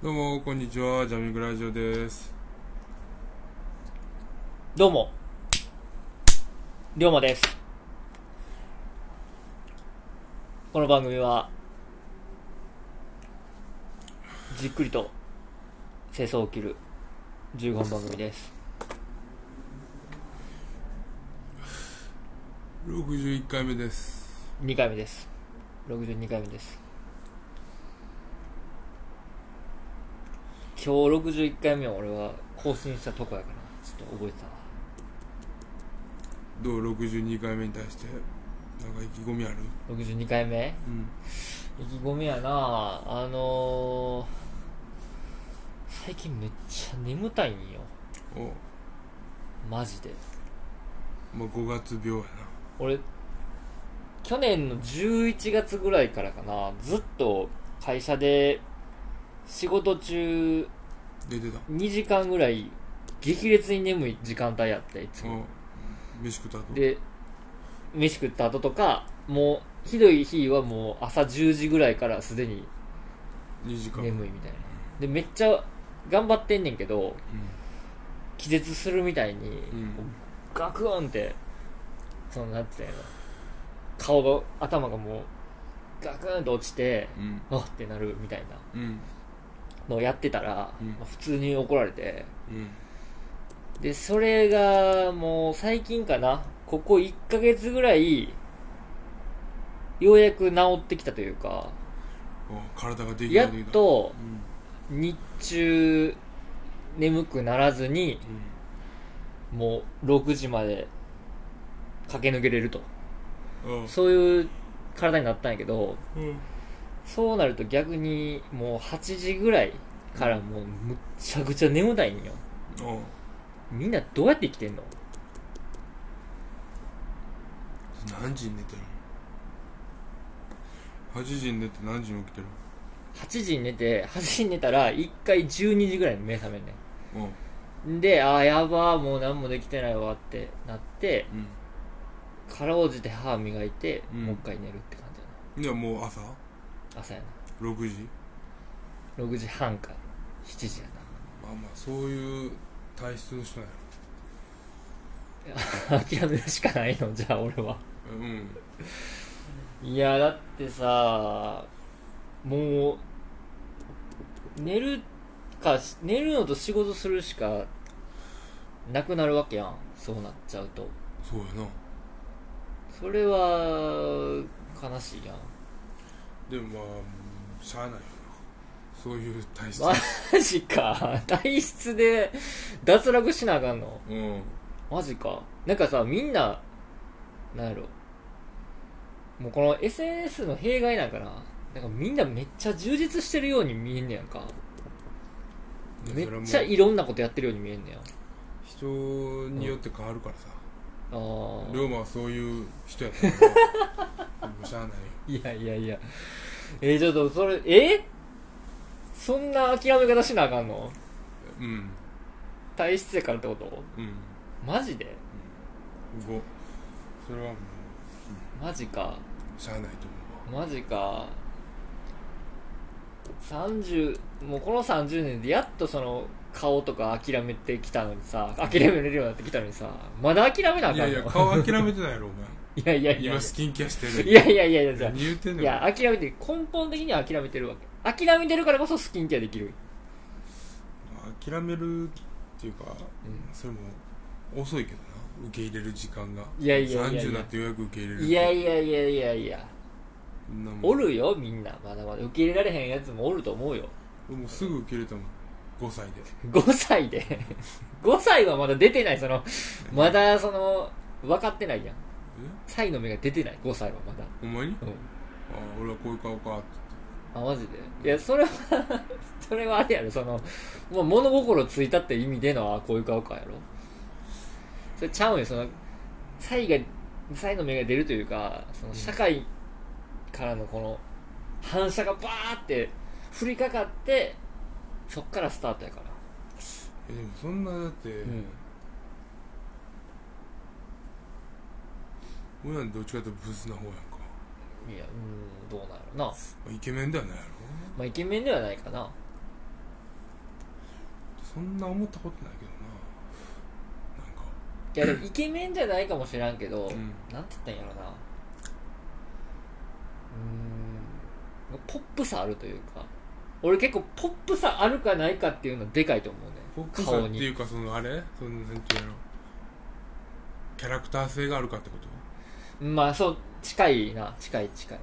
どうもこんにちはジャミングラジオですどうも、りょうまです。この番組は、じっくりと清掃を切る15分番組です。61回目です2回目です。62回目です。今日61回目は俺は更新したとこやから、ちょっと覚えてたわ。どう？62回目に対してなんか意気込みある？62回目？うん。意気込みやな。あのー、最近めっちゃ眠たいんよ。お。マジで。まあ5月病や俺去年の11月ぐらいからかな。ずっと会社で仕事中な出てた。2時間ぐらい激烈に眠い時間帯やっていつも。お飯食った後。で飯食った後とかもうひどい日はもう朝10時ぐらいからすでに2時間。眠いみたいな。でめっちゃ頑張ってんねんけどう気絶するみたいに、うん。ガクンってそのなんていうの？顔が頭がもうガクンと落ちてんうん。あっってなるみたいな。うんのをやってたら、うん。まあ普通に怒られて。うん。でそれがもう最近かな。ここ1ヶ月ぐらいようやく治ってきたというかお体ができやっとうん。日中眠くならずにもう6時まで駆け抜けれると。うんあそういう体になったんやけどうんそうなると逆にもう8時ぐらいからもうむっちゃくちゃ眠たいんよ。あみんなどうやって生きてんの？何時に寝てるの？8時に寝て何時に起きてる ?8 時に寝て8時に寝たら1回12時ぐらいに目覚めんねうん。んでああやばーもう何もできてないわってなってうん。かろうじて歯磨いて、うん。もう一回寝るって感じやいやもう朝？な朝や6時？な6時半か7時やまあまあそういう体質の人やな。諦めるしかないのじゃあ俺は。うん。いやだってさもう寝るか寝るのと仕事するしかなくなるわけやん。そうなっちゃうと。そうやな。それは悲しいやんでもまあしゃあないよ。なそういう体質。マジか。体質で脱落しなあかんの？うん。マジか。なんかさみんななんやろ。もうこの SNS の弊害なんかな？なんかみんなめっちゃ充実してるように見えんねやんか。めっちゃいろんなことやってるように見えんねや人によって変わるからさ。あー。龍馬はそういう人やったからもうしゃあない。よいやいやいや。えー、ちょっとそれえ？そんな諦め方しなあかんの？うん。体質やからってこと？うん。マジで？5それはもマジか。うしゃあないと思うわ。マジか。30もうこの30年でやっとその顔とか諦めてきたのにさ諦めれるようになってきたのにさまだ諦めなあかんの？いやいや顔諦めてないやろおいやいやいや。前今スキンケアしてる。いやいやいやいや。じゃあ何言ってんの？いや諦めて根本的には諦めてるわけ。諦めてるからこそスキンケアできる。諦めるっていうか、それも遅いけどな。受け入れる時間が。いやいやいやいや。30になってようやく受け入れるいやいやいやいやいや。おるよみんな。まだまだ受け入れられへんやつもおると思うよ。もうすぐ受け入れたもん。5歳で。5歳で。5歳はまだ出てない。そのまだその分かってないやんえ才の目が出てない5歳はまだ。ほんまに？うん。あ俺はこういう顔かって。あマジで？いやそれは それはあれやろ。そのもう物心ついたって意味でのあこういう顔かやろ。それちゃうんよその才が才の目が出るというかその社会からのこの反射がバーって降りかかってそっからスタートやから。えでもそんなだって、ん俺なん。てどっちかというとブスな方やんか。いやうんどうなんやろな。まあイケメンではないやろ。まあイケメンではないかな。そんな思ったことないけどな。なんか。いやでも イケメンじゃないかもしらんけど、うん。なんて言ったんやろな。うーんポップさあるというか俺結構ポップさあるかないかっていうのはでかいと思うねポップさっていうかそのあれ？そのなんていうの？キャラクター性があるかってこと？まあそう近いな。近い近い。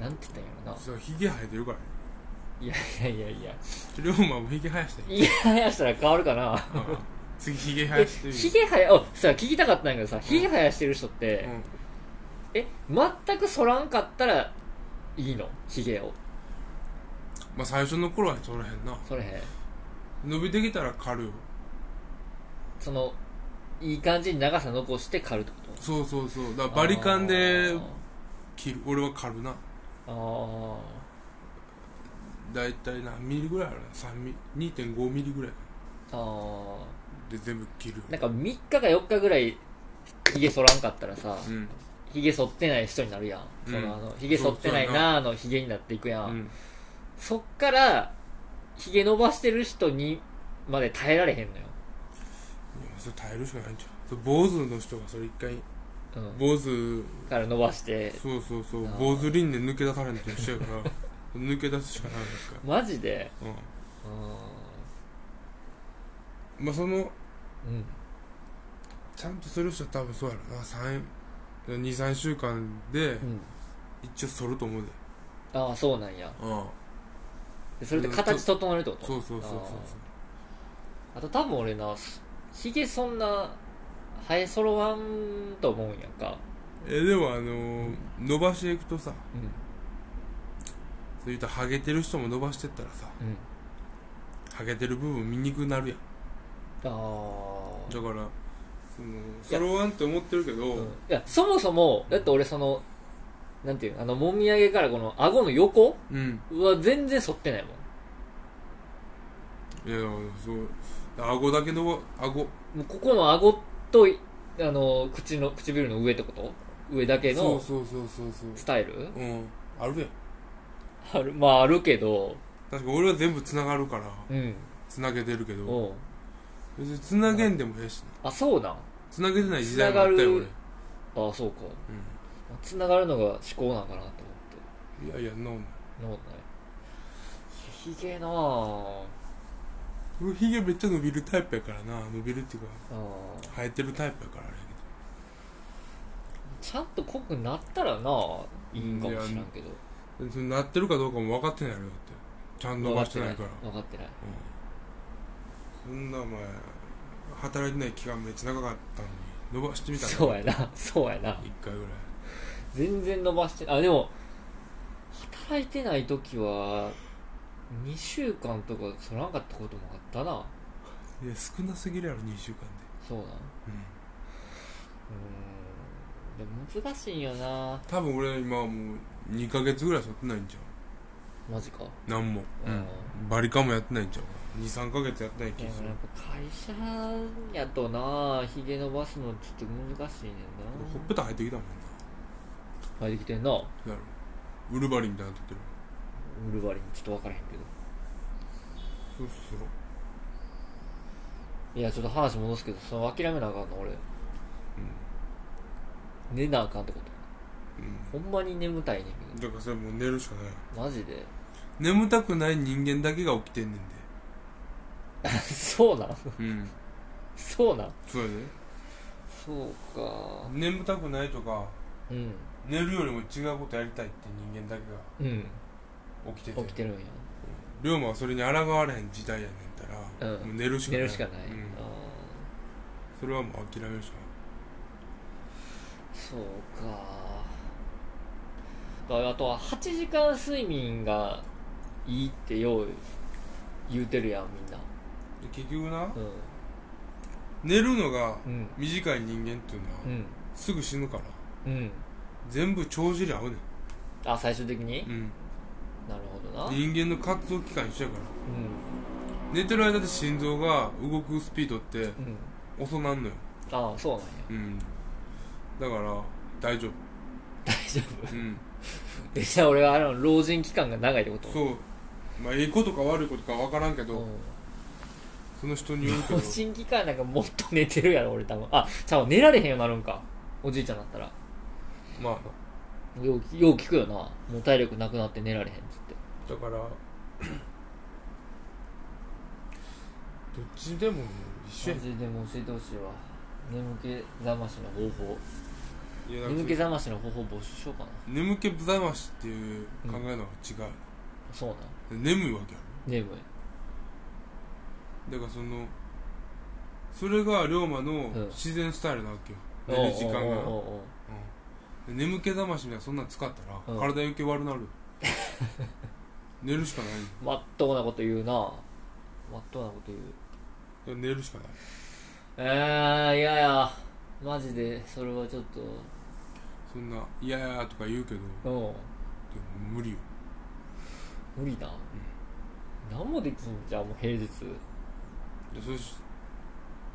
なんて言ったんやろな。そうヒゲ生えてるからね。いやいやいやいや。龍馬もヒゲ生やしてヒゲ生やしたら変わるかな。次ヒゲ生えやし。てみるヒゲ生やおさ聞きたかったんやけどさヒゲ生やしてる人って、うん。え全く剃らんかったらいいの？ヒゲを。まあ最初の頃はそらへんな。それへん伸びてきたら刈るよ。そのいい感じに長さ残して刈るってこと？そうそうそう。だからバリカンであ切る。俺は刈るな。ー。あだいたい何ミリぐらいある3ミリ2.5ミリぐらい。ー。あで全部切る。ーなんか3日か4日ぐらいヒゲ剃らんかったらさうん。剃ってない人になるやん、うん。そのあの剃ってないなーのヒゲになっていくやん、うんそっからヒゲ伸ばしてる人にまで耐えられへんのよ、それ耐えるしかないんじゃん。それ坊主の人がそれ一回うん、坊主から伸ばして。そうそうそう。あー坊主輪廻抜け出されんと一緒やから 抜け出すしかないんだか。マジで？らううん。まあそのんうん。ちゃんとする人は多分そうやろな。23週間でうん。一応剃ると思うで。ああそうなんや。うん。でそれで形整えるってこと？そうそうそうそうあと多分俺なヒゲそんな生え揃わんと思うんやんか。えでもあのー伸ばしていくとさうん。そういったらハゲてる人も伸ばしてったらさうん。ハゲてる部分見にくくなるやん。ああだからそのそろわんって思ってるけど、うん。いやそもそもだって俺そのなんていうのあのもみあげからこの顎の横うん。は全然反ってないもんいやそう。顎だけの顎。もうここの顎といあの口の唇の上ってこと？上だけのそうそうそうそうそう。スタイル？うん。あるやん。ある。まああるけど。確か俺は全部つながるから。うん。つなげてるけど。おう別につなげんでもええしな。あそうなん？つなげてない時代もあったよ俺。る。あそうか。つながるのが思考なんかなと思って。うんいやいやノーそんなことない。ひげなあ俺ヒゲめっちゃ伸びるタイプやからな。伸びるっていうかあ生えてるタイプやからあれやちゃんと濃くなったらないいんかもしらんけど。なってるかどうかも分かってないやろだって。ちゃんと伸ばしてないから。分かってない。うん。そんなお前働いてない期間めっちゃ長かったのに伸ばしてみたらそうやな。そうやな。一回ぐらい。全然伸ばしてあでも働いてない時は2週間とかそらんかったこともあったな。いや少なすぎるやろ2週間で。そうな。ん。ううん。でも難しいんよな。多分俺今はもう2ヶ月ぐらい剃ってないんじマジか。ゃん何も、うん。バリカンもやってないんじゃん23ヶ月やってない気がする。やっぱ会社やとなひげ伸ばすのちょっと難しいねんほっぺた生えてきたもんな。入ってきてんなな。やろ。ウルバリンみたいになってるウルバリンちょっと分からへんけど。そうそういやちょっと話戻すけどその諦めなあかんの俺。寝なあかんってこと。うん、ほんまに眠たいねんうん、だからそれもう寝るしかない。けどマジで。眠たくない人間だけが起きてんねんで。そうなん？うん。そうなん？そうやで。そうか。眠たくないとかうん。寝るよりも違うことやりたいって人間だけうん。が起きてて。起きてるんや。龍馬はそれに抗われへん時代やねんったら、うん。もう寝るしかない。寝るしかない、うん。あそれはもう諦めるしかーそうか。だあとは8時間睡眠がいいってよう言うてるやんみんな。ないで結局なう寝るのがんうん。短い人間っていうのは、うん。すぐ死ぬから。うん。全部帳尻合うねん、あ最終的に、うん、なるほどな。人間の活動期間一緒やから。う寝てる間で心臓が動くスピードってんうん。遅なんのよ、ああそうなんや。うん、だから大丈夫、大丈夫？うん、えじゃあ俺はあの老人期間が長いってこと？そう。まあいいことか悪いことか分からんけど、うん。その人によるけど。脳神期間なんかもっと寝てるやろ俺多分。あちゃう寝られへんようになるんか。おじいちゃんだったら。まあようよう聞くよな。もう体力なくなって寝られへんっつって。だから どっちでも一緒やマジでも教えてほしいわ。眠気覚ましの方法。いやなんか眠気覚ましの方法募集しようかな。眠気覚ましっていう考えのが違う、そうなん。眠いわけや眠い。ろだからそのそれが龍馬のうん。自然スタイルなわけよ、寝る時間がおうおう。おうおう眠気覚ましみたいなそんなん使ったら、うん。体余計悪なる。寝るしかない。まっとうなこと言うな。まっとうなこと言う。寝るしかない。えー、いや。いやマジでそれはちょっと。そんな「いやいや」とか言うけどでうん。も無理よ。無理な、何もできんじゃんもう平日。でそれし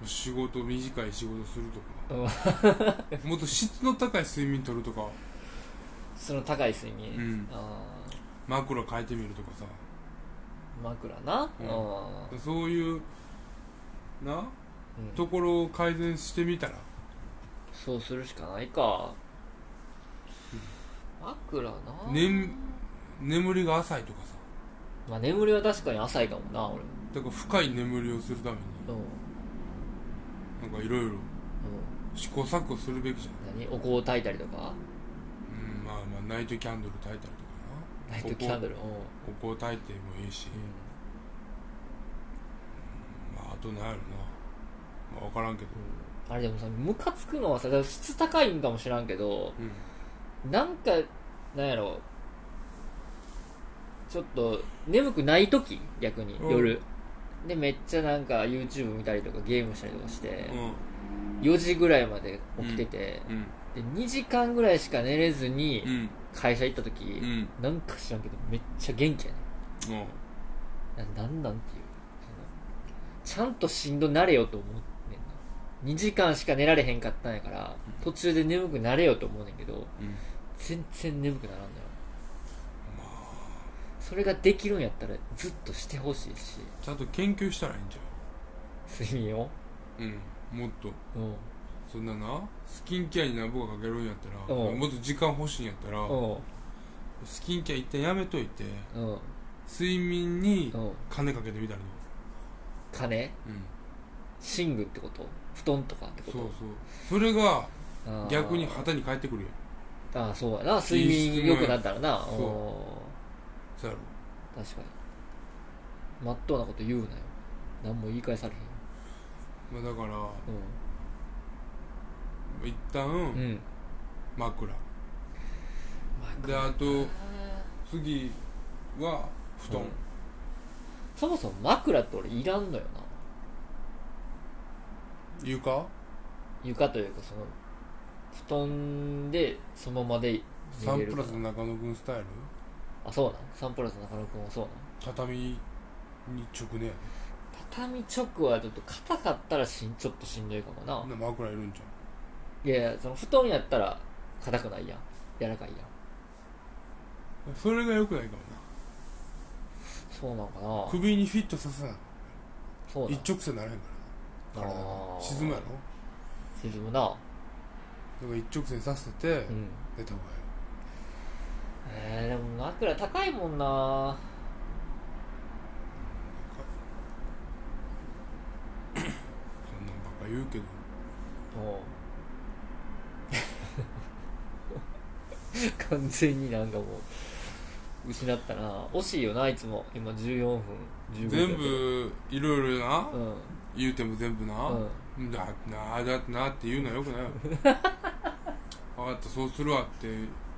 仕事短い仕事するとか。もっと質の高い睡眠取るとか。その高い睡眠、うん。あ枕変えてみるとかさ。ー枕な、うん。あそういうな？ーうん。ところを改善してみたら。そうするしかないか、枕な、眠眠りが浅いとかさ。まあ、眠りは確かに浅いかもな俺だから深い眠りをするために。うん、うん、なんかいろいろ。試行錯誤するべきじゃ何？お香を焚いたりとか？ん、うん、まあまあナイトキャンドル焚いたりとかな。ナイトキャンドル？うん。お香焚いてもいいし、まああとなんやろな、まあ、分からんけど。あれでもさムカつくのはさだから質高いんかもしらんけどうん。なんかなんやろ。ちょっと眠くない時？逆にうん。夜、でめっちゃなんか YouTube 見たりとかゲームしたりとかして、う4時ぐらいまで起きてて、ん。うん。で2時間ぐらいしか寝れずにうん。会社行った時、うん。なんか知らんけどめっちゃ元気やねうん。ななんなんっていう。そのちゃんとしんどなれよと思うねんな。2時間しか寝られへんかったんやから途中で眠くなれよと思うねんけどうん。全然眠くならんのよそれができるんやったらずっとしてほしいし。ちゃんと研究したらいいんじゃ睡眠を？んうんもっと。うん。そんななスキンケアに何ぼかかけるんやったらうん。もっと時間欲しいんやったらうん。スキンケア一旦やめといてうん。睡眠にうん。金かけてみたらど金？ううん。寝具ってこと？布団とかってこと？そうそう。それがあー。逆に旗に返ってくるやん。ああそうやな。睡眠良くなったらな。そう。うんそうやろ。確かに。まっとうなこと言うなよ。何も言い返されへん。まあだからう一旦んうん。枕。であと次は布団。うん。そもそも枕って俺いらんのよな。床？床というかその布団でそのままでサンプラ寝れるから。スの中野君スタイル？あそうなんサンプラス中野くんはそうなん畳に直ねや畳直はちょっと硬かったらしんちょっとしんどいかもな。ねな枕いるんじいやいやその布団やったら硬くないやん。柔らかいやん。ゃんそれがよくないかもそうなんかな。な首にフィットさせな。いそうなん一直線ならへんから。な体沈むやろ？沈むな。だから一直線させてうん。寝た方がえー、でも枕高いもんな。そんなんばっか言うけど。もう。完全になんかもう失ったな。惜しいよないつも。今14分。15分全部いろいろな？うん。言うても全部な？うん。だなだってなって言うのはよくないよ。分かったそうするわって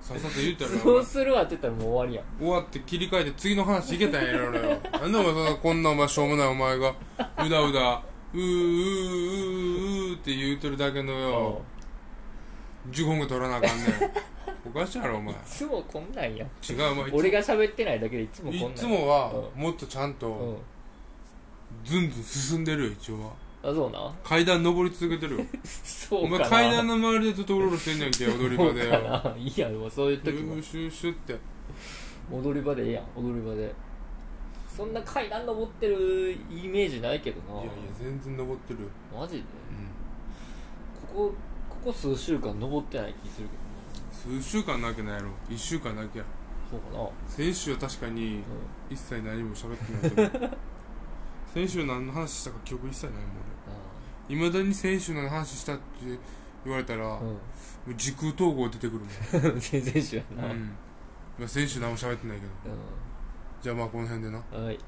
さっさと言ったらそうするわって言ったらもう終わりやん。終わって切り替えて次の話いけたんやいろよなんでお前そんなこんなお前しょうもないお前がうだうだうーうーうーって言うてるだけのよ。15分取らなあかんねん。おかしいやろお前。いつもこんなんやん。違うお前俺が喋ってないだけでいつもこんなんいつもはうもっとちゃんとずんずん進んでるよ一応はあそうな？階段登り続けてるよ。お 前そうかな。階段の周りでずっとうろうろしてんねんけ踊り場でそうよかな。いいやんもうそういうシ時も。ューシューシューって。踊り場でええやん踊り場で。そんな階段登ってるイメージないけどな。いやいや全然登ってるよ。マジで？うん。ここここ数週間登ってない気するけどな。数週間なわけないやろ。1週間だけや。そうかな。先週は確かにう一切何も喋ってないと思う先週何の話したか記憶一切ないもん俺。いまだに先週何の話したって言われたら、もん。う時空統合出てくるもん。全然知らんな、うん、まあ先週何も喋ってないけど。うじゃあまあこの辺でな。んはい